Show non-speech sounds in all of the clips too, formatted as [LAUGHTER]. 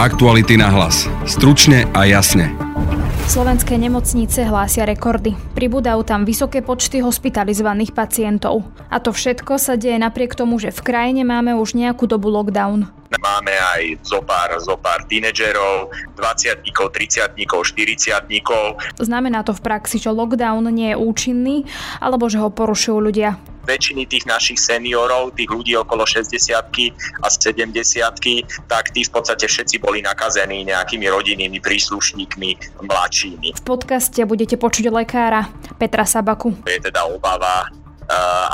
Aktuality na hlas. Stručne a jasne. Slovenské nemocnice hlásia rekordy. Pribúdajú tam vysoké počty hospitalizovaných pacientov. A to všetko sa deje napriek tomu, že v krajine máme už nejakú dobu lockdown. Máme aj zo pár, zo pár tínedžerov, 20 30 40 Znamená to v praxi, že lockdown nie je účinný, alebo že ho porušujú ľudia väčšiny tých našich seniorov, tých ľudí okolo 60 a 70 tak tí v podstate všetci boli nakazení nejakými rodinnými príslušníkmi mladšími. V podcaste budete počuť lekára Petra Sabaku. Je teda obava,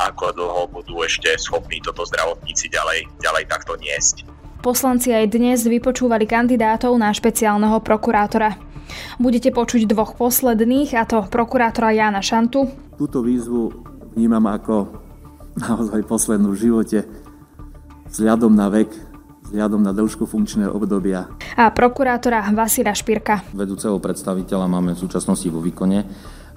ako dlho budú ešte schopní toto zdravotníci ďalej, ďalej takto niesť. Poslanci aj dnes vypočúvali kandidátov na špeciálneho prokurátora. Budete počuť dvoch posledných, a to prokurátora Jana Šantu. Túto výzvu vnímam ako naozaj poslednú v živote vzhľadom na vek, vzhľadom na dĺžku funkčného obdobia. A prokurátora Vasila Špirka. Vedúceho predstaviteľa máme v súčasnosti vo výkone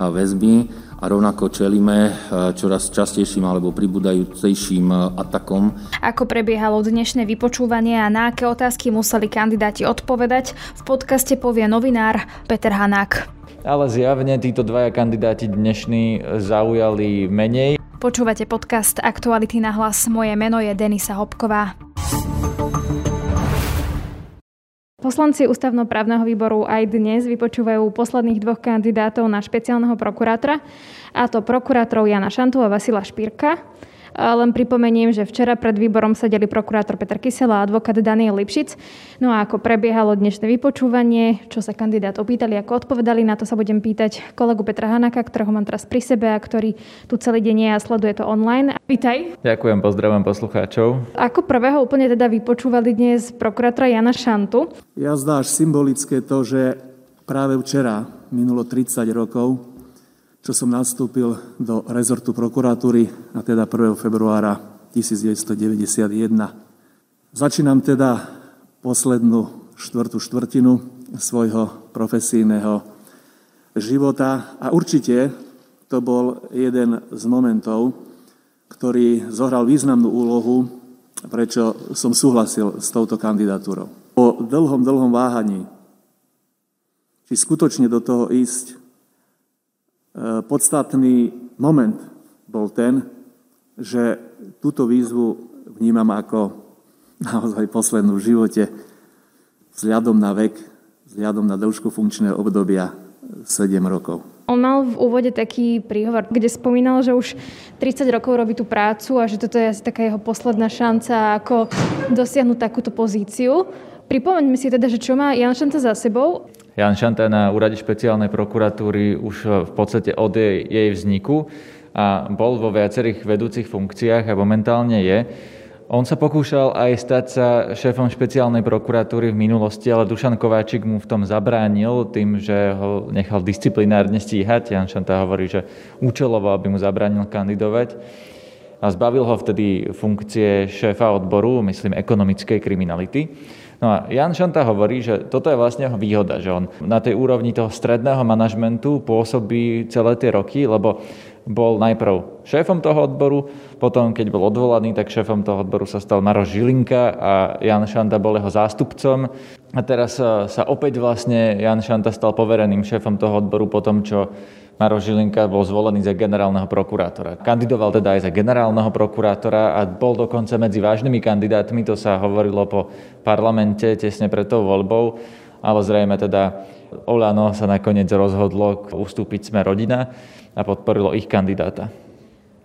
väzby a rovnako čelíme e, čoraz častejším alebo pribúdajúcejším e, atakom. Ako prebiehalo dnešné vypočúvanie a na aké otázky museli kandidáti odpovedať, v podcaste povie novinár Peter Hanák. Ale zjavne títo dvaja kandidáti dnešní zaujali menej. Počúvate podcast Aktuality na hlas. Moje meno je Denisa Hopková. Poslanci ústavnoprávneho výboru aj dnes vypočúvajú posledných dvoch kandidátov na špeciálneho prokurátora, a to prokurátorov Jana Šantu a Vasila Špírka. Len pripomeniem, že včera pred výborom sedeli prokurátor Peter Kysela a advokát Daniel Lipšic. No a ako prebiehalo dnešné vypočúvanie, čo sa kandidát opýtali, ako odpovedali, na to sa budem pýtať kolegu Petra Hanaka, ktorého mám teraz pri sebe a ktorý tu celý deň je a sleduje to online. Vítaj. Ďakujem, pozdravujem poslucháčov. Ako prvého úplne teda vypočúvali dnes prokurátora Jana Šantu? Ja zdáš symbolické to, že práve včera, minulo 30 rokov, čo som nastúpil do rezortu prokuratúry a teda 1. februára 1991. Začínam teda poslednú štvrtú štvrtinu svojho profesijného života a určite to bol jeden z momentov, ktorý zohral významnú úlohu, prečo som súhlasil s touto kandidatúrou. Po dlhom, dlhom váhaní, či skutočne do toho ísť, podstatný moment bol ten, že túto výzvu vnímam ako naozaj poslednú v živote vzhľadom na vek, vzhľadom na dĺžku funkčného obdobia 7 rokov. On mal v úvode taký príhovor, kde spomínal, že už 30 rokov robí tú prácu a že toto je asi taká jeho posledná šanca, ako dosiahnuť takúto pozíciu. Pripomeňme si teda, že čo má Jan Šanta za sebou. Jan Šanta na úrade špeciálnej prokuratúry už v podstate od jej, jej vzniku a bol vo viacerých vedúcich funkciách a momentálne je. On sa pokúšal aj stať sa šéfom špeciálnej prokuratúry v minulosti, ale Dušan Kováčik mu v tom zabránil tým, že ho nechal disciplinárne stíhať. Jan Šanta hovorí, že účelovo, aby mu zabránil kandidovať a zbavil ho vtedy funkcie šéfa odboru, myslím, ekonomickej kriminality. No a Jan Šanta hovorí, že toto je vlastne výhoda, že on na tej úrovni toho stredného manažmentu pôsobí celé tie roky, lebo bol najprv šéfom toho odboru, potom keď bol odvolaný, tak šéfom toho odboru sa stal Maroš Žilinka a Jan Šanta bol jeho zástupcom. A teraz sa opäť vlastne Jan Šanta stal povereným šéfom toho odboru po tom, čo Maroš Žilinka bol zvolený za generálneho prokurátora. Kandidoval teda aj za generálneho prokurátora a bol dokonca medzi vážnymi kandidátmi, to sa hovorilo po parlamente tesne pred tou voľbou, ale zrejme teda Olano sa nakoniec rozhodlo ustúpiť sme rodina a podporilo ich kandidáta.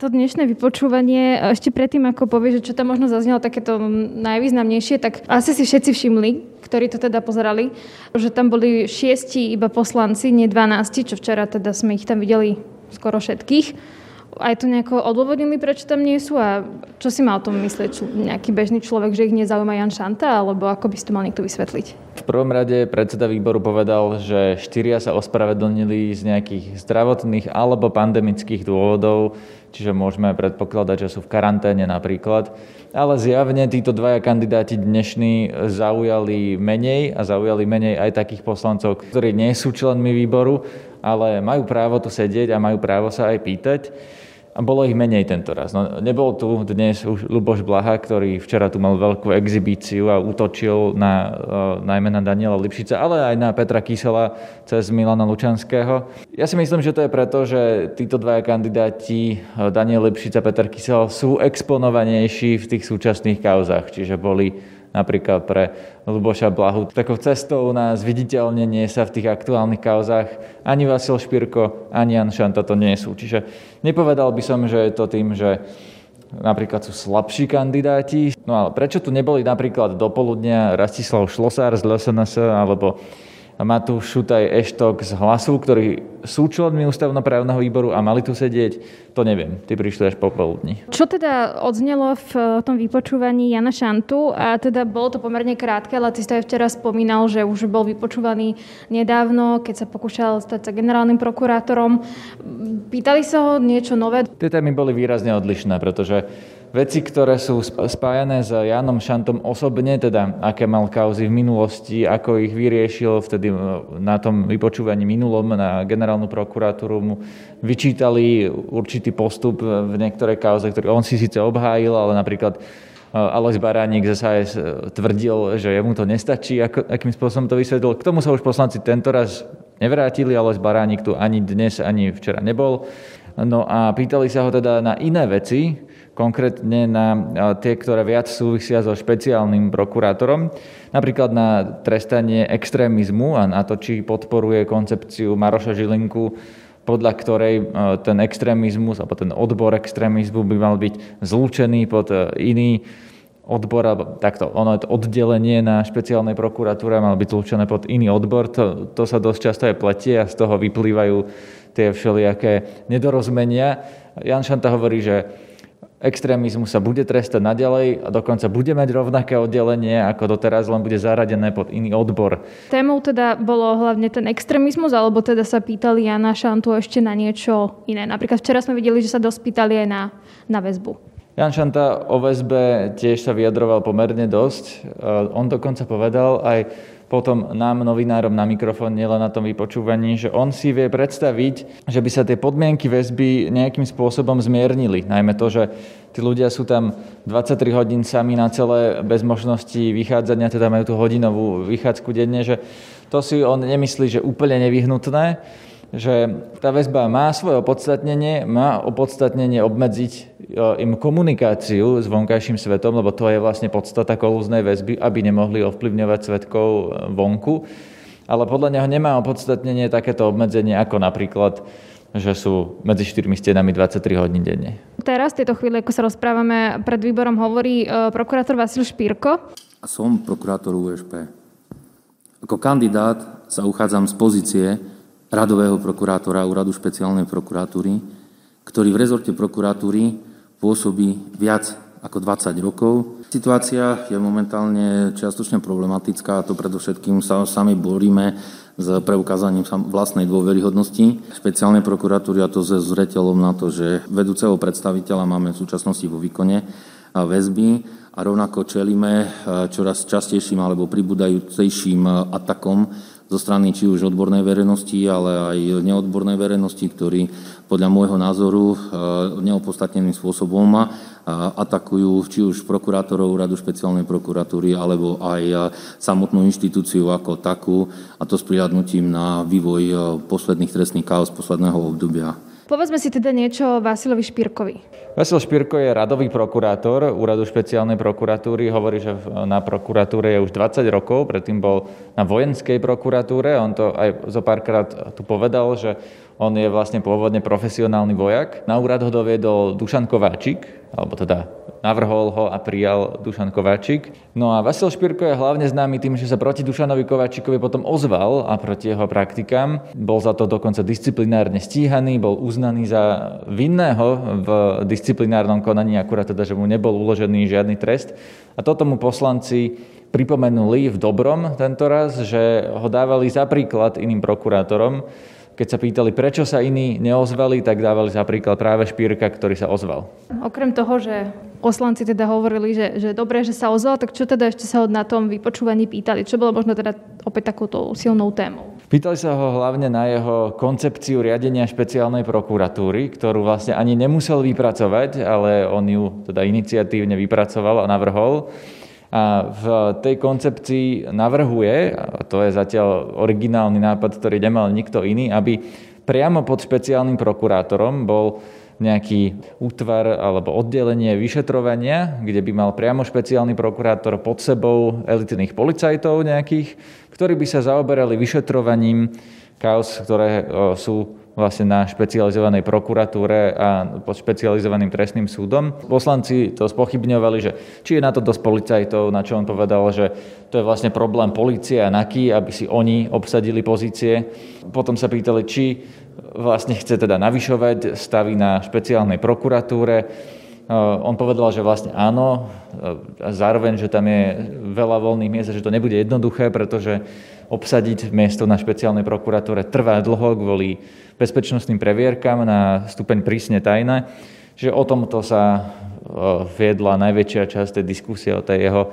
To dnešné vypočúvanie, ešte predtým, ako povie, že čo tam možno zaznelo takéto najvýznamnejšie, tak asi si všetci všimli, ktorí to teda pozerali, že tam boli šiesti iba poslanci, nie 12, čo včera teda sme ich tam videli skoro všetkých aj to nejako odôvodnili, prečo tam nie sú a čo si mal o tom myslieť nejaký bežný človek, že ich nezaujíma Jan Šanta, alebo ako by si to mal niekto vysvetliť? V prvom rade predseda výboru povedal, že štyria sa ospravedlnili z nejakých zdravotných alebo pandemických dôvodov, čiže môžeme predpokladať, že sú v karanténe napríklad. Ale zjavne títo dvaja kandidáti dnešní zaujali menej a zaujali menej aj takých poslancov, ktorí nie sú členmi výboru, ale majú právo tu sedieť a majú právo sa aj pýtať. A bolo ich menej tento raz. No, nebol tu dnes už Luboš Blaha, ktorý včera tu mal veľkú exibíciu a útočil na, uh, najmä na Daniela Lipšica, ale aj na Petra Kysela cez Milana Lučanského. Ja si myslím, že to je preto, že títo dvaja kandidáti, Daniel Lipšic a Peter Kysel, sú exponovanejší v tých súčasných kauzach, čiže boli napríklad pre Luboša Blahu. Takou cestou na zviditeľnenie sa v tých aktuálnych kauzách ani Vasil Špirko, ani Jan Šanta to nie sú. Čiže nepovedal by som, že je to tým, že napríklad sú slabší kandidáti. No ale prečo tu neboli napríklad do poludnia Rastislav Šlosár z LSNS alebo Matúš Šutaj Eštok z Hlasu, ktorí sú členmi ústavnoprávneho výboru a mali tu sedieť, to neviem. Ty prišli až popoludní. Čo teda odznelo v tom vypočúvaní Jana Šantu a teda bolo to pomerne krátke, ale ty si včera spomínal, že už bol vypočúvaný nedávno, keď sa pokúšal stať sa generálnym prokurátorom. Pýtali sa ho niečo nové? Tie témy boli výrazne odlišné, pretože veci, ktoré sú spájané s Janom Šantom osobne, teda aké mal kauzy v minulosti, ako ich vyriešil vtedy e, na tom vypočúvaní minulom na generálnu prokuratúru, mu vyčítali určitý postup v niektorej kauze, ktorý on si síce obhájil, ale napríklad e, Alois Baránik z SAS tvrdil, že jemu to nestačí, ako, akým spôsobom to vysvetlil. K tomu sa už poslanci tento raz nevrátili, Alois Baránik tu ani dnes, ani včera nebol. No a pýtali sa ho teda na iné veci, konkrétne na tie, ktoré viac súvisia so špeciálnym prokurátorom, napríklad na trestanie extrémizmu a na to, či podporuje koncepciu Maroša Žilinku, podľa ktorej ten extrémizmus alebo ten odbor extrémizmu by mal byť zlúčený pod iný odbor, alebo takto, ono je to oddelenie na špeciálnej prokuratúre, mal byť zlúčené pod iný odbor, to, to sa dosť často aj pletie a z toho vyplývajú tie všelijaké nedorozumenia. Jan Šanta hovorí, že extrémizmu sa bude trestať naďalej a dokonca bude mať rovnaké oddelenie ako doteraz, len bude zaradené pod iný odbor. Témou teda bolo hlavne ten extrémizmus, alebo teda sa pýtali Jana Šantu ešte na niečo iné. Napríklad včera sme videli, že sa dospýtali aj na, na väzbu. Jan Šanta o väzbe tiež sa vyjadroval pomerne dosť. On dokonca povedal aj potom nám, novinárom na mikrofón, nielen na tom vypočúvaní, že on si vie predstaviť, že by sa tie podmienky väzby nejakým spôsobom zmiernili. Najmä to, že tí ľudia sú tam 23 hodín sami na celé bez možnosti vychádzania, teda majú tú hodinovú vychádzku denne, že to si on nemyslí, že úplne nevyhnutné že tá väzba má svoje opodstatnenie, má opodstatnenie obmedziť e, im komunikáciu s vonkajším svetom, lebo to je vlastne podstata kolúznej väzby, aby nemohli ovplyvňovať svetkov e, vonku. Ale podľa neho nemá opodstatnenie takéto obmedzenie ako napríklad že sú medzi štyrmi stenami 23 hodín denne. Teraz, v tejto chvíli, ako sa rozprávame pred výborom, hovorí e, prokurátor Vasil Špírko. Som prokurátor USP. Ako kandidát sa uchádzam z pozície, radového prokurátora Úradu špeciálnej prokuratúry, ktorý v rezorte prokuratúry pôsobí viac ako 20 rokov. Situácia je momentálne čiastočne problematická a to predovšetkým sa sami boríme s preukázaním vlastnej dôveryhodnosti špeciálnej prokuratúry a to so zreteľom na to, že vedúceho predstaviteľa máme v súčasnosti vo výkone väzby a rovnako čelíme čoraz častejším alebo pribúdajúcejším atakom zo strany či už odbornej verejnosti, ale aj neodbornej verejnosti, ktorí podľa môjho názoru e, neopodstatneným spôsobom atakujú či už prokurátorov úradu špeciálnej prokuratúry, alebo aj e, samotnú inštitúciu ako takú, a to s prihľadnutím na vývoj e, posledných trestných kaos posledného obdobia. Povedzme si teda niečo o Vasilovi Špírkovi. Vasil Špírko je radový prokurátor úradu špeciálnej prokuratúry. Hovorí, že na prokuratúre je už 20 rokov, predtým bol na vojenskej prokuratúre. On to aj zo párkrát tu povedal, že on je vlastne pôvodne profesionálny vojak. Na úrad ho doviedol Dušan Kováčik, alebo teda navrhol ho a prijal Dušan Kováčik. No a Vasil Špirko je hlavne známy tým, že sa proti Dušanovi Kováčikovi potom ozval a proti jeho praktikám. Bol za to dokonca disciplinárne stíhaný, bol uznaný za vinného v disciplinárnom konaní, akurát teda, že mu nebol uložený žiadny trest. A toto mu poslanci pripomenuli v dobrom tento raz, že ho dávali za príklad iným prokurátorom, keď sa pýtali, prečo sa iní neozvali, tak dávali za príklad práve Špírka, ktorý sa ozval. Okrem toho, že poslanci teda hovorili, že, že dobre, že sa ozval, tak čo teda ešte sa na tom vypočúvaní pýtali? Čo bolo možno teda opäť takouto silnou témou? Pýtali sa ho hlavne na jeho koncepciu riadenia špeciálnej prokuratúry, ktorú vlastne ani nemusel vypracovať, ale on ju teda iniciatívne vypracoval a navrhol. A v tej koncepcii navrhuje, a to je zatiaľ originálny nápad, ktorý nemal nikto iný, aby priamo pod špeciálnym prokurátorom bol nejaký útvar alebo oddelenie vyšetrovania, kde by mal priamo špeciálny prokurátor pod sebou elitných policajtov nejakých, ktorí by sa zaoberali vyšetrovaním kaos, ktoré sú vlastne na špecializovanej prokuratúre a pod špecializovaným trestným súdom. Poslanci to spochybňovali, že či je na to dosť policajtov, na čo on povedal, že to je vlastne problém policie a NAKY, aby si oni obsadili pozície. Potom sa pýtali, či vlastne chce teda navyšovať stavy na špeciálnej prokuratúre. On povedal, že vlastne áno, a zároveň, že tam je veľa voľných miest, že to nebude jednoduché, pretože obsadiť miesto na špeciálnej prokuratúre trvá dlho kvôli bezpečnostným previerkam na stupeň prísne tajné. Že o tomto sa viedla najväčšia časť tej diskusie o tej jeho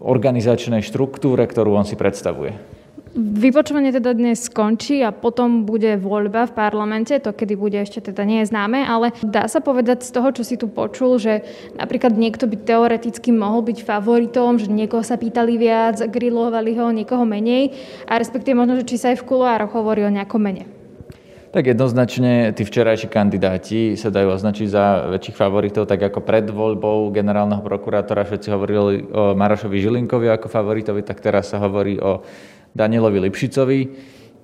organizačnej štruktúre, ktorú on si predstavuje. Vypočúvanie teda dnes skončí a potom bude voľba v parlamente, to kedy bude ešte teda nie je známe, ale dá sa povedať z toho, čo si tu počul, že napríklad niekto by teoreticky mohol byť favoritom, že niekoho sa pýtali viac, grilovali ho, niekoho menej a respektíve možno, že či sa aj v kuloároch hovorí o nejakom mene. Tak jednoznačne tí včerajší kandidáti sa dajú označiť za väčších favoritov, tak ako pred voľbou generálneho prokurátora všetci hovorili o Marošovi Žilinkovi ako favoritovi, tak teraz sa hovorí o Danielovi Lipšicovi,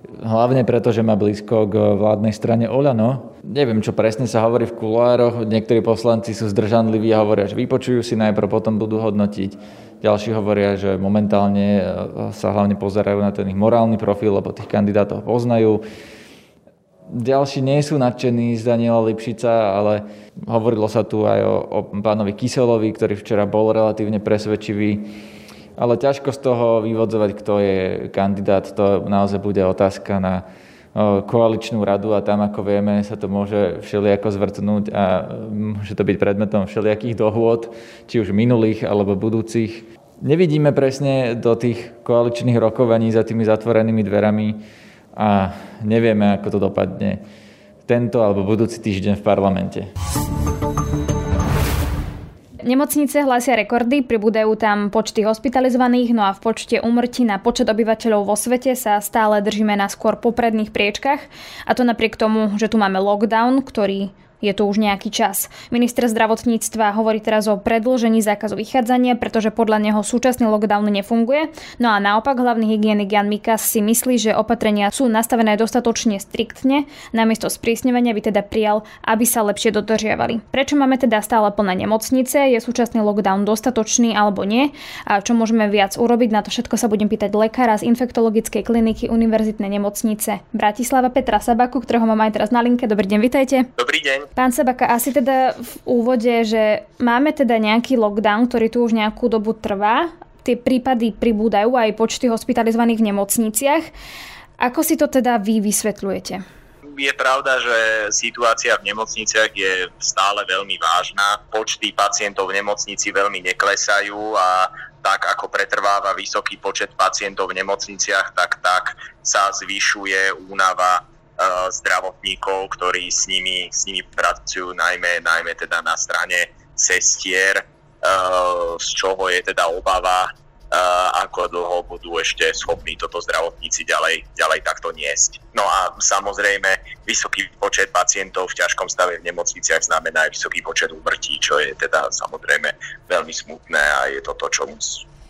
hlavne preto, že má blízko k vládnej strane Oľano. Neviem, čo presne sa hovorí v kuloároch, niektorí poslanci sú zdržanliví a hovoria, že vypočujú si najprv, potom budú hodnotiť. Ďalší hovoria, že momentálne e, sa hlavne pozerajú na ten ich morálny profil, lebo tých kandidátov poznajú. Ďalší nie sú nadšení z Daniela Lipšica, ale hovorilo sa tu aj o, o pánovi Kyselovi, ktorý včera bol relatívne presvedčivý ale ťažko z toho vyvodzovať, kto je kandidát. To naozaj bude otázka na koaličnú radu a tam, ako vieme, sa to môže všelijako zvrtnúť a môže to byť predmetom všelijakých dohôd, či už minulých alebo budúcich. Nevidíme presne do tých koaličných rokovaní za tými zatvorenými dverami a nevieme, ako to dopadne tento alebo budúci týždeň v parlamente. Nemocnice hlásia rekordy, pribúdajú tam počty hospitalizovaných, no a v počte umrtí na počet obyvateľov vo svete sa stále držíme na skôr popredných priečkach. A to napriek tomu, že tu máme lockdown, ktorý je to už nejaký čas. Minister zdravotníctva hovorí teraz o predlžení zákazu vychádzania, pretože podľa neho súčasný lockdown nefunguje. No a naopak hlavný hygienik Jan Mikas si myslí, že opatrenia sú nastavené dostatočne striktne, namiesto sprísňovania by teda prijal, aby sa lepšie dodržiavali. Prečo máme teda stále plné nemocnice? Je súčasný lockdown dostatočný alebo nie? A čo môžeme viac urobiť? Na to všetko sa budem pýtať lekára z infektologickej kliniky Univerzitnej nemocnice Bratislava Petra Sabaku, ktorého mám aj teraz na linke. Dobrý deň, vitajte. Dobrý deň. Pán Sebaka, asi teda v úvode, že máme teda nejaký lockdown, ktorý tu už nejakú dobu trvá. Tie prípady pribúdajú aj počty hospitalizovaných v nemocniciach. Ako si to teda vy vysvetľujete? je pravda, že situácia v nemocniciach je stále veľmi vážna. Počty pacientov v nemocnici veľmi neklesajú a tak ako pretrváva vysoký počet pacientov v nemocniciach, tak tak sa zvyšuje únava zdravotníkov, ktorí s nimi, s nimi pracujú najmä, najmä teda na strane sestier, eh, z čoho je teda obava, eh, ako dlho budú ešte schopní toto zdravotníci ďalej, ďalej takto niesť. No a samozrejme, vysoký počet pacientov v ťažkom stave v nemocniciach znamená aj vysoký počet úmrtí, čo je teda samozrejme veľmi smutné a je to to, čo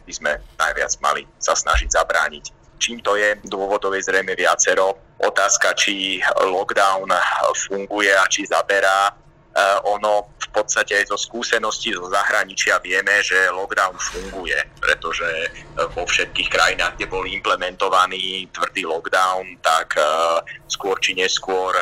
by sme najviac mali sa snažiť zabrániť. Čím to je? Dôvodov je zrejme viacero. Otázka, či lockdown funguje a či zaberá. Eh, ono v podstate aj zo skúseností zo zahraničia vieme, že lockdown funguje, pretože eh, vo všetkých krajinách, kde bol implementovaný tvrdý lockdown, tak eh, skôr či neskôr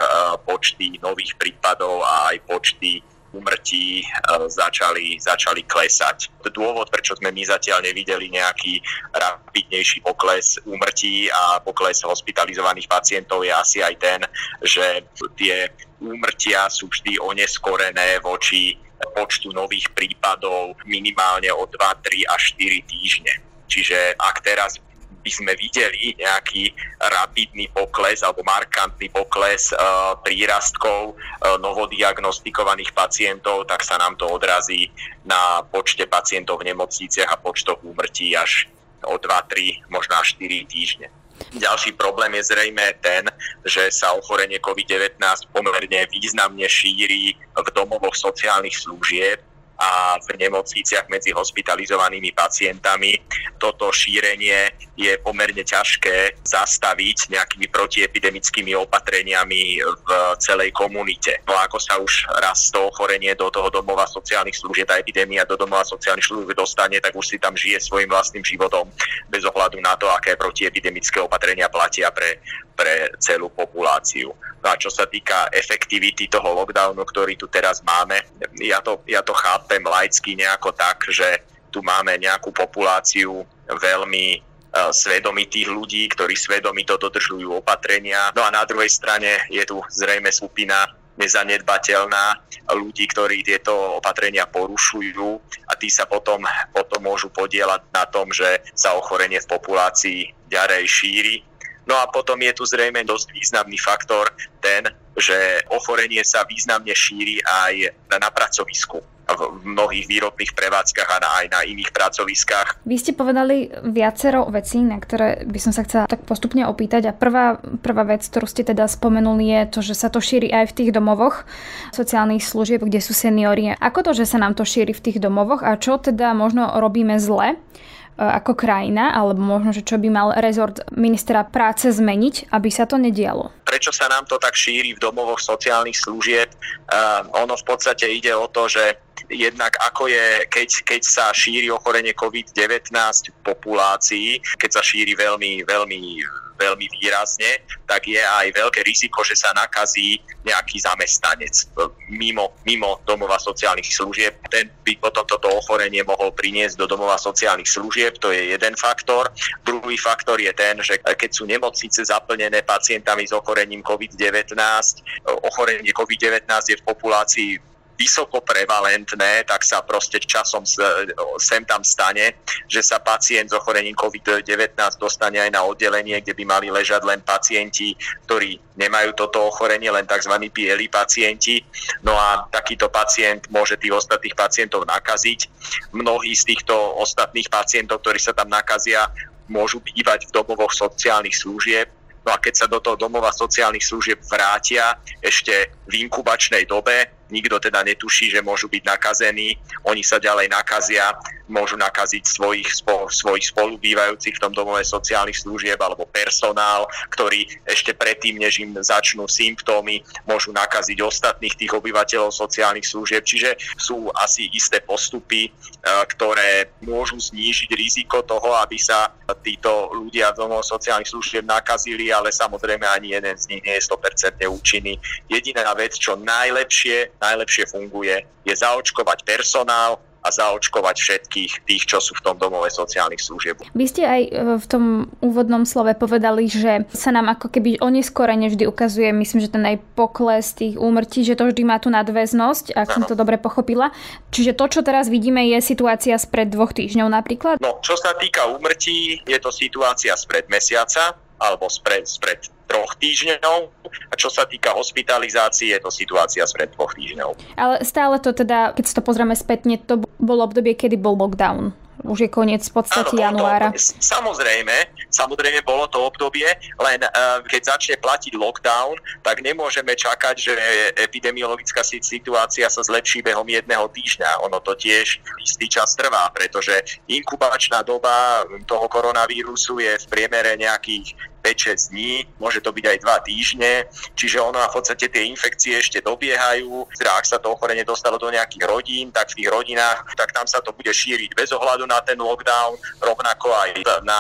počty nových prípadov a aj počty úmrtí e, začali, začali klesať. Dôvod, prečo sme my zatiaľ nevideli nejaký rapidnejší pokles úmrtí a pokles hospitalizovaných pacientov je asi aj ten, že tie úmrtia sú vždy oneskorené voči počtu nových prípadov minimálne o 2, 3 až 4 týždne. Čiže ak teraz by sme videli nejaký rapidný pokles alebo markantný pokles prírastkov novodiagnostikovaných pacientov, tak sa nám to odrazí na počte pacientov v nemocniciach a počtoch úmrtí až o 2, 3, možno až 4 týždne. Ďalší problém je zrejme ten, že sa ochorenie COVID-19 pomerne významne šíri v domovoch sociálnych služieb a v nemocniciach medzi hospitalizovanými pacientami. Toto šírenie je pomerne ťažké zastaviť nejakými protiepidemickými opatreniami v celej komunite. No ako sa už raz to ochorenie do toho domova sociálnych služieb, tá epidémia do domova sociálnych služieb dostane, tak už si tam žije svojim vlastným životom bez ohľadu na to, aké protiepidemické opatrenia platia pre, pre celú populáciu. No a čo sa týka efektivity toho lockdownu, ktorý tu teraz máme, ja to, ja to chápem laicky nejako tak, že tu máme nejakú populáciu veľmi svedomitých ľudí, ktorí svedomito dodržujú opatrenia. No a na druhej strane je tu zrejme skupina nezanedbateľná ľudí, ktorí tieto opatrenia porušujú a tí sa potom, potom môžu podielať na tom, že sa ochorenie v populácii ďarej šíri. No a potom je tu zrejme dosť významný faktor ten, že ochorenie sa významne šíri aj na pracovisku v mnohých výrobných prevádzkach a aj na iných pracoviskách. Vy ste povedali viacero vecí, na ktoré by som sa chcela tak postupne opýtať. A prvá, prvá vec, ktorú ste teda spomenuli, je to, že sa to šíri aj v tých domovoch sociálnych služieb, kde sú seniori. Ako to, že sa nám to šíri v tých domovoch a čo teda možno robíme zle? E, ako krajina, alebo možno, že čo by mal rezort ministra práce zmeniť, aby sa to nedialo? Prečo sa nám to tak šíri v domovoch sociálnych služieb? Uh, ono v podstate ide o to, že jednak ako je, keď, keď sa šíri ochorenie COVID-19 v populácii, keď sa šíri veľmi, veľmi veľmi výrazne, tak je aj veľké riziko, že sa nakazí nejaký zamestnanec mimo, mimo domova sociálnych služieb. Ten by potom toto ochorenie mohol priniesť do domova sociálnych služieb, to je jeden faktor. Druhý faktor je ten, že keď sú nemocnice zaplnené pacientami s ochorením COVID-19, ochorenie COVID-19 je v populácii vysoko prevalentné, tak sa proste časom sem tam stane, že sa pacient s ochorením COVID-19 dostane aj na oddelenie, kde by mali ležať len pacienti, ktorí nemajú toto ochorenie, len tzv. bieli pacienti. No a takýto pacient môže tých ostatných pacientov nakaziť. Mnohí z týchto ostatných pacientov, ktorí sa tam nakazia, môžu bývať v domovoch sociálnych služieb, No a keď sa do toho domova sociálnych služieb vrátia ešte v inkubačnej dobe, nikto teda netuší, že môžu byť nakazení, oni sa ďalej nakazia, môžu nakaziť svojich, spo, svojich spolubývajúcich v tom domove sociálnych služieb alebo personál, ktorý ešte predtým, než im začnú symptómy, môžu nakaziť ostatných tých obyvateľov sociálnych služieb. Čiže sú asi isté postupy, e, ktoré môžu znížiť riziko toho, aby sa títo ľudia v domov sociálnych služieb nakazili, ale samozrejme ani jeden z nich nie je 100% účinný. Jediná vec, čo najlepšie najlepšie funguje, je zaočkovať personál, a zaočkovať všetkých tých, čo sú v tom domove sociálnych služieb. Vy ste aj e, v tom úvodnom slove povedali, že sa nám ako keby oneskorene vždy ukazuje, myslím, že ten aj pokles tých úmrtí, že to vždy má tú nadväznosť, ak ano. som to dobre pochopila. Čiže to, čo teraz vidíme, je situácia spred dvoch týždňov napríklad? No, čo sa týka úmrtí, je to situácia spred mesiaca alebo spred, spred troch týždňov. A čo sa týka hospitalizácie, je to situácia spred dvoch týždňov. Ale stále to teda, keď si to pozrieme spätne, to bolo obdobie, kedy bol lockdown už je koniec v podstate januára. To, samozrejme, samozrejme bolo to obdobie, len uh, keď začne platiť lockdown, tak nemôžeme čakať, že epidemiologická situácia sa zlepší behom jedného týždňa. Ono to tiež istý čas trvá, pretože inkubačná doba toho koronavírusu je v priemere nejakých 5-6 dní, môže to byť aj 2 týždne, čiže ono v podstate tie infekcie ešte dobiehajú. Teda ak sa to ochorenie dostalo do nejakých rodín, tak v tých rodinách, tak tam sa to bude šíriť bez ohľadu na ten lockdown, rovnako aj na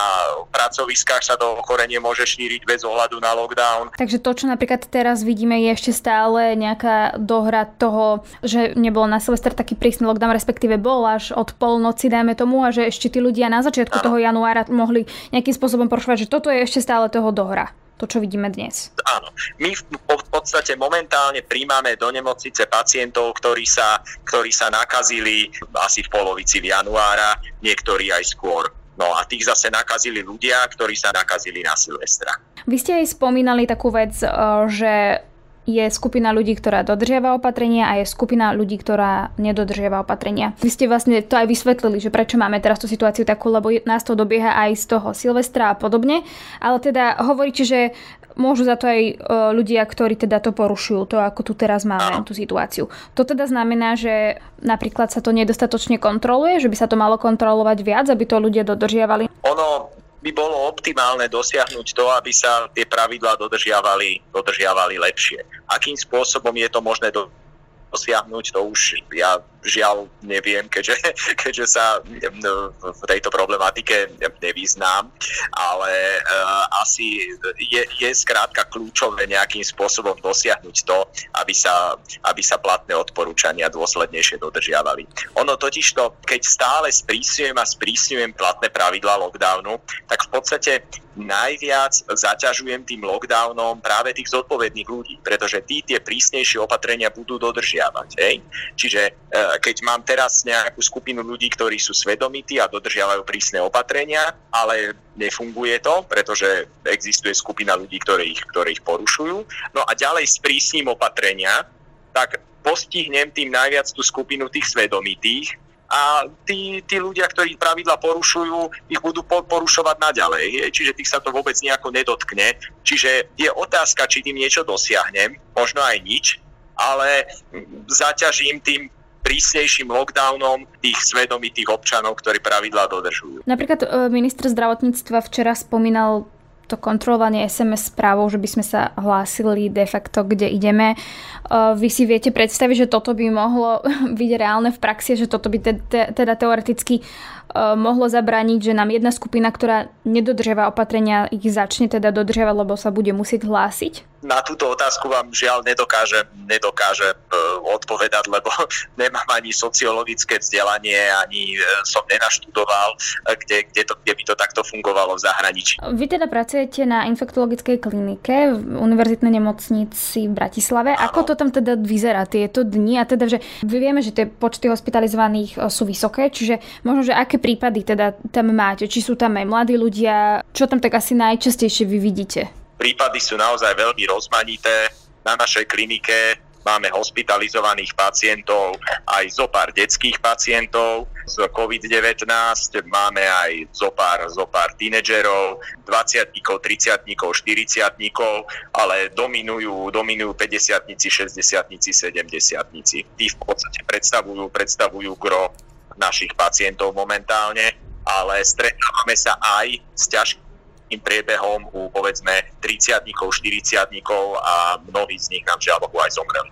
pracoviskách sa to ochorenie môže šíriť bez ohľadu na lockdown. Takže to, čo napríklad teraz vidíme, je ešte stále nejaká dohra toho, že nebolo na Silvester taký prísny lockdown, respektíve bol až od polnoci, dajme tomu, a že ešte tí ľudia na začiatku ano. toho januára mohli nejakým spôsobom porušovať, že toto je ešte stále toho dohra to, čo vidíme dnes. Áno. My v, podstate momentálne príjmame do nemocnice pacientov, ktorí sa, ktorí sa nakazili asi v polovici januára, niektorí aj skôr No a tých zase nakazili ľudia, ktorí sa nakazili na Silvestra. Vy ste aj spomínali takú vec, e, že je skupina ľudí, ktorá dodržiava opatrenia a je skupina ľudí, ktorá nedodržiava opatrenia. Vy ste vlastne to aj vysvetlili, že prečo máme teraz tú situáciu takú, lebo nás to dobieha aj z toho Silvestra a podobne, ale teda hovoríte, že môžu za to aj e, ľudia, ktorí teda to porušujú, to ako tu teraz máme tú situáciu. To teda znamená, že napríklad sa to nedostatočne kontroluje, že by sa to malo kontrolovať viac, aby to ľudia dodržiavali? Ono by bolo optimálne dosiahnuť to, aby sa tie pravidlá dodržiavali, dodržiavali lepšie. Akým spôsobom je to možné do, dosiahnuť, to už ja žiaľ neviem, keďže, [LAUGHS] keďže sa v tejto problematike nevyznám, ale uh, asi je, je skrátka kľúčové nejakým spôsobom dosiahnuť to, aby sa, aby sa platné odporúčania dôslednejšie dodržiavali. Ono totiž to, keď stále sprísňujem a sprísňujem platné pravidla lockdownu, tak v podstate najviac zaťažujem tým lockdownom práve tých zodpovedných ľudí, pretože tí tie prísnejšie opatrenia budú dodržiavať. Hej? Čiže uh, keď mám teraz nejakú skupinu ľudí, ktorí sú svedomití a dodržiavajú prísne opatrenia, ale nefunguje to, pretože existuje skupina ľudí, ktorí ich, ktorí ich porušujú. No a ďalej sprísním opatrenia, tak postihnem tým najviac tú skupinu tých svedomitých, a tí, tí ľudia, ktorí pravidla porušujú, ich budú porušovať naďalej. Čiže tých sa to vôbec nejako nedotkne. Čiže je otázka, či tým niečo dosiahnem, možno aj nič, ale zaťažím tým prísnejším lockdownom tých svedomitých občanov, ktorí pravidlá dodržujú. Napríklad e, minister zdravotníctva včera spomínal to kontrolovanie SMS správou, že by sme sa hlásili de facto, kde ideme. E, vy si viete predstaviť, že toto by mohlo [LAUGHS] byť reálne v praxi, že toto by teda teoreticky E, mohlo zabrániť, že nám jedna skupina, ktorá nedodržiava opatrenia, ich začne teda dodržiavať, lebo sa bude musieť hlásiť? Na túto otázku vám žiaľ nedokážem, nedokážem odpovedať, lebo [LAUGHS] nemám ani sociologické vzdelanie, ani som nenaštudoval, kde, kde, to, kde by to takto fungovalo v zahraničí. Vy teda pracujete na infektologickej klinike v univerzitnej nemocnici v Bratislave. Ano. Ako to tam teda vyzerá tieto dni? A teda, že vieme, že tie počty hospitalizovaných sú vysoké, čiže možno, že aké prípady teda tam máte? Či sú tam aj mladí ľudia? Čo tam tak asi najčastejšie vy vidíte? Prípady sú naozaj veľmi rozmanité. Na našej klinike máme hospitalizovaných pacientov, aj zo pár detských pacientov z COVID-19, máme aj zo pár, zo pár tínedžerov, 20 30 40 ale dominujú, dominujú 50 60 70 Tí v podstate predstavujú, predstavujú gro našich pacientov momentálne, ale stretávame sa aj s ťažkým priebehom u povedzme 30 40 a mnohí z nich nám žiaľ aj zomreli.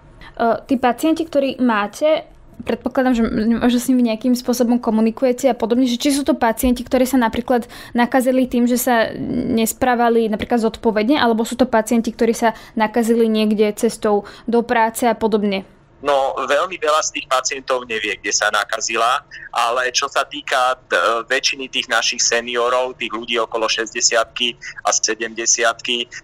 Tí pacienti, ktorí máte, predpokladám, že možno s nimi nejakým spôsobom komunikujete a podobne, že či sú to pacienti, ktorí sa napríklad nakazili tým, že sa nesprávali napríklad zodpovedne, alebo sú to pacienti, ktorí sa nakazili niekde cestou do práce a podobne. No veľmi veľa z tých pacientov nevie, kde sa nakazila, ale čo sa týka t- väčšiny tých našich seniorov, tých ľudí okolo 60 a 70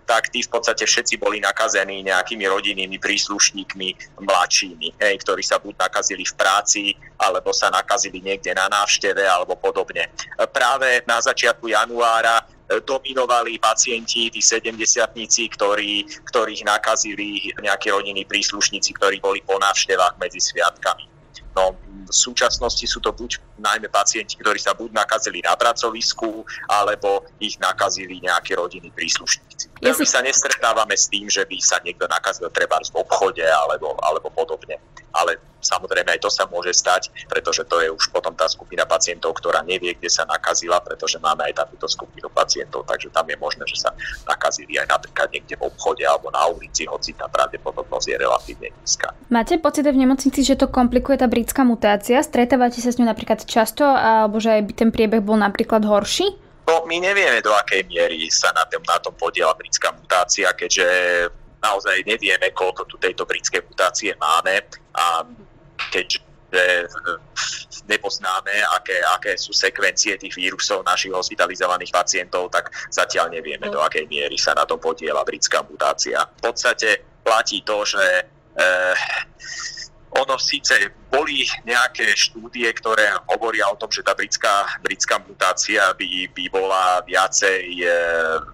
tak tí v podstate všetci boli nakazení nejakými rodinnými príslušníkmi mladšími, hej, ktorí sa buď nakazili v práci, alebo sa nakazili niekde na návšteve alebo podobne. Práve na začiatku januára dominovali pacienti, tí 70 ktorí, ktorých nakazili nejakí rodinní príslušníci, ktorí boli po návštevách medzi sviatkami. No, v súčasnosti sú to buď najmä pacienti, ktorí sa buď nakazili na pracovisku, alebo ich nakazili nejakí rodinní príslušníci. Ja si... My sa nestretávame s tým, že by sa niekto nakazil treba v obchode alebo, alebo podobne. Ale Samozrejme aj to sa môže stať, pretože to je už potom tá skupina pacientov, ktorá nevie, kde sa nakazila, pretože máme aj takúto skupinu pacientov, takže tam je možné, že sa nakazili aj napríklad niekde v obchode alebo na ulici, hoci tá pravdepodobnosť je relatívne nízka. Máte pocit v nemocnici, že to komplikuje tá britská mutácia? Stretávate sa s ňou napríklad často, alebo že aj ten priebeh bol napríklad horší? No, my nevieme, do akej miery sa na tom, na tom podiela britská mutácia, keďže naozaj nevieme, koľko tu tejto britskej mutácie máme a keďže nepoznáme, aké, aké sú sekvencie tých vírusov našich hospitalizovaných pacientov, tak zatiaľ nevieme, do akej miery sa na to podiela britská mutácia. V podstate platí to, že eh, ono síce boli nejaké štúdie, ktoré hovoria o tom, že tá britská, britská mutácia by, by bola viacej e,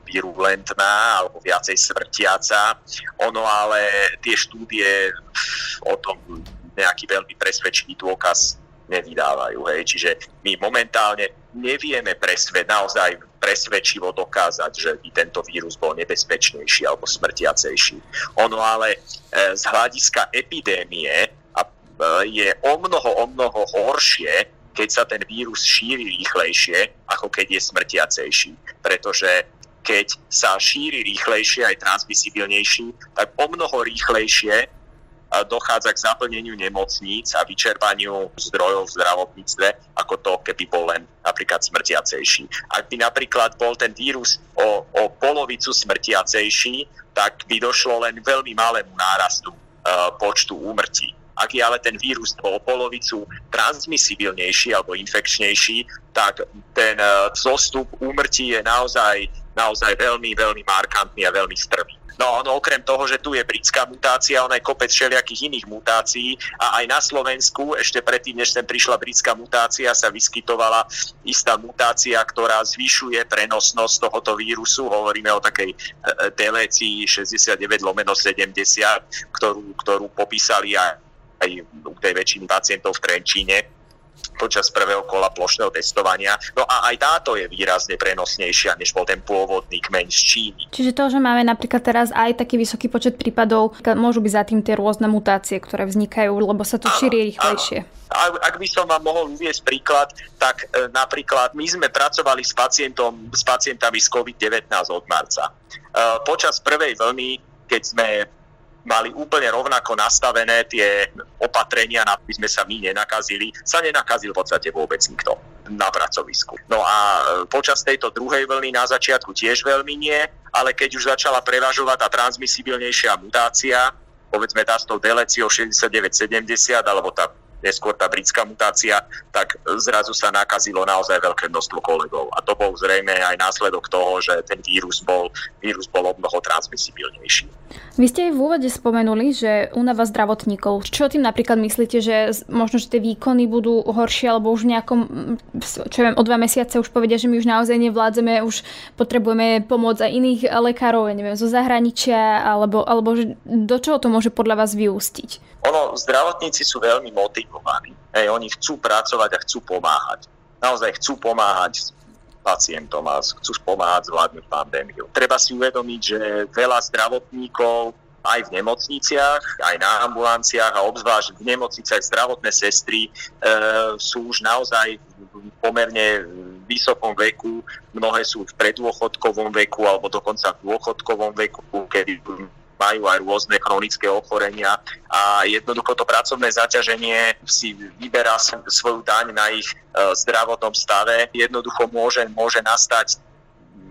virulentná alebo viacej smrtiaca. Ono ale tie štúdie o tom nejaký veľmi presvedčivý dôkaz nevydávajú. Hej. Čiže my momentálne nevieme presve, naozaj presvedčivo dokázať, že by tento vírus bol nebezpečnejší alebo smrtiacejší. Ono ale e, z hľadiska epidémie je o mnoho, o mnoho horšie, keď sa ten vírus šíri rýchlejšie, ako keď je smrtiacejší. Pretože keď sa šíri rýchlejšie aj transmisibilnejší, tak o mnoho rýchlejšie dochádza k zaplneniu nemocníc a vyčerpaniu zdrojov v zdravotníctve, ako to, keby bol len napríklad smrtiacejší. Ak by napríklad bol ten vírus o, o polovicu smrtiacejší, tak by došlo len veľmi malému nárastu uh, počtu úmrtí. Ak je ale ten vírus o polovicu transmisibilnejší alebo infekčnejší, tak ten uh, zostup úmrtí je naozaj, naozaj veľmi, veľmi markantný a veľmi strmý. No, no okrem toho, že tu je britská mutácia, ona je kopec všelijakých iných mutácií a aj na Slovensku, ešte predtým, než sem prišla britská mutácia, sa vyskytovala istá mutácia, ktorá zvyšuje prenosnosť tohoto vírusu. Hovoríme o takej e, e, delécii 69 lomeno 70, ktorú, ktorú popísali aj, aj u tej väčšiny pacientov v Trenčíne počas prvého kola plošného testovania. No a aj táto je výrazne prenosnejšia, než bol ten pôvodný kmeň z Číny. Čiže to, že máme napríklad teraz aj taký vysoký počet prípadov, môžu byť za tým tie rôzne mutácie, ktoré vznikajú, lebo sa to šíri rýchlejšie. Ak by som vám mohol uviesť príklad, tak e, napríklad my sme pracovali s, pacientom, s pacientami z COVID-19 od marca. E, počas prvej vlny, keď sme mali úplne rovnako nastavené tie opatrenia, aby sme sa my nenakazili, sa nenakazil v podstate vôbec nikto na pracovisku. No a e, počas tejto druhej vlny na začiatku tiež veľmi nie, ale keď už začala prevažovať tá transmisibilnejšia mutácia, povedzme tá s tou deleciou 69-70 alebo tá neskôr tá britská mutácia, tak zrazu sa nakazilo naozaj veľké množstvo kolegov. A to bol zrejme aj následok toho, že ten vírus bol, vírus bol o mnoho transmisibilnejší. Vy ste aj v úvode spomenuli, že únava zdravotníkov. Čo tým napríklad myslíte, že možno, že tie výkony budú horšie, alebo už v nejakom, čo viem, o dva mesiace už povedia, že my už naozaj nevládzeme, už potrebujeme pomoc aj iných lekárov, neviem, zo zahraničia, alebo, alebo že do čoho to môže podľa vás vyústiť? ono, zdravotníci sú veľmi motivovaní. Hej, oni chcú pracovať a chcú pomáhať. Naozaj chcú pomáhať pacientom a chcú pomáhať zvládnuť pandémiu. Treba si uvedomiť, že veľa zdravotníkov aj v nemocniciach, aj na ambulanciách a obzvlášť v nemocniciach zdravotné sestry e, sú už naozaj v pomerne vysokom veku, mnohé sú v predôchodkovom veku alebo dokonca v dôchodkovom veku, kedy majú aj rôzne chronické ochorenia a jednoducho to pracovné zaťaženie si vyberá svoju daň na ich e, zdravotnom stave. Jednoducho môže, môže nastať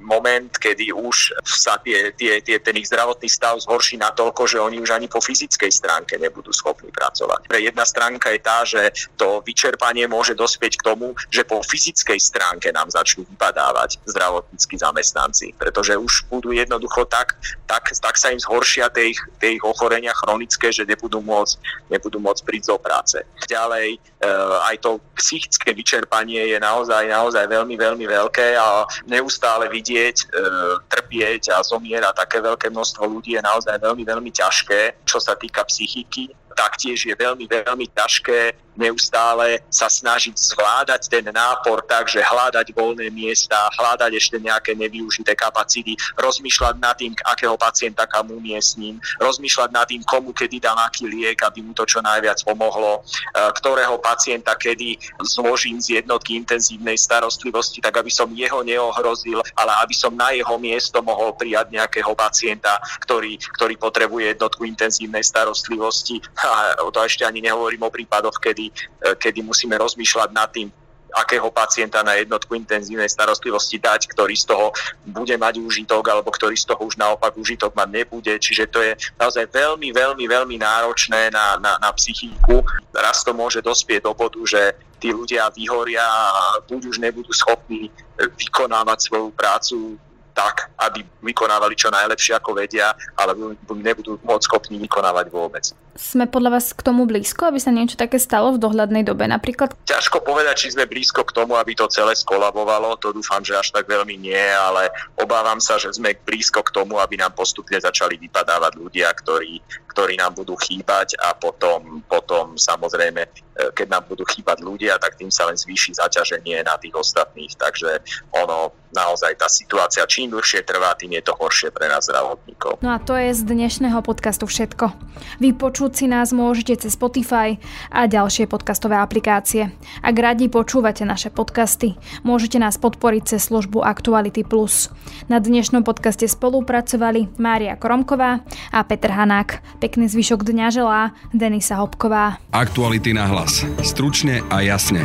moment, kedy už sa tie, tie, tie, ten ich zdravotný stav zhorší natoľko, že oni už ani po fyzickej stránke nebudú schopní pracovať. Pre jedna stránka je tá, že to vyčerpanie môže dospieť k tomu, že po fyzickej stránke nám začnú vypadávať zdravotníckí zamestnanci, pretože už budú jednoducho tak, tak, tak sa im zhoršia tie ich, tie ich ochorenia chronické, že nebudú môcť, nebudú môcť prísť do práce. Ďalej, e, aj to psychické vyčerpanie je naozaj, naozaj veľmi, veľmi veľké a neustále vidieť, vidieť, e, trpieť a zomierať také veľké množstvo ľudí je naozaj veľmi, veľmi ťažké, čo sa týka psychiky. Taktiež je veľmi, veľmi ťažké neustále sa snažiť zvládať ten nápor tak, že hľadať voľné miesta, hľadať ešte nejaké nevyužité kapacity, rozmýšľať nad tým, akého pacienta kam umiestním, rozmýšľať nad tým, komu kedy dám aký liek, aby mu to čo najviac pomohlo, e, ktorého pacienta kedy zložím z jednotky intenzívnej starostlivosti, tak aby som jeho neohrozil, ale aby som na jeho miesto mohol prijať nejakého pacienta, ktorý, ktorý potrebuje jednotku intenzívnej starostlivosti. A to ešte ani nehovorím o prípadoch, kedy e, kedy musíme rozmýšľať nad tým, akého pacienta na jednotku intenzívnej starostlivosti dať, ktorý z toho bude mať úžitok, alebo ktorý z toho už naopak úžitok mať nebude. Čiže to je naozaj veľmi, veľmi, veľmi náročné na, na, na psychiku. Raz to môže dospieť do bodu, že tí ľudia vyhoria a buď už nebudú schopní vykonávať svoju prácu tak, aby vykonávali čo najlepšie ako vedia, alebo nebudú môcť schopní vykonávať vôbec. Sme podľa vás k tomu blízko, aby sa niečo také stalo v dohľadnej dobe napríklad? Ťažko povedať, či sme blízko k tomu, aby to celé skolabovalo. To dúfam, že až tak veľmi nie, ale obávam sa, že sme blízko k tomu, aby nám postupne začali vypadávať ľudia, ktorí, ktorí nám budú chýbať a potom, potom samozrejme, e, keď nám budú chýbať ľudia, tak tým sa len zvýši zaťaženie na tých ostatných. Takže ono, naozaj tá situácia čím dlhšie trvá, tým je to horšie pre nás zdravotníkov. No a to je z dnešného podcastu všetko. Vypočuť si nás môžete cez Spotify a ďalšie podcastové aplikácie. Ak radi počúvate naše podcasty, môžete nás podporiť cez službu Actuality Plus. Na dnešnom podcaste spolupracovali Mária Koromková a Peter Hanák. Pekný zvyšok dňa želá Denisa Hopková. Aktuality na hlas. Stručne a jasne.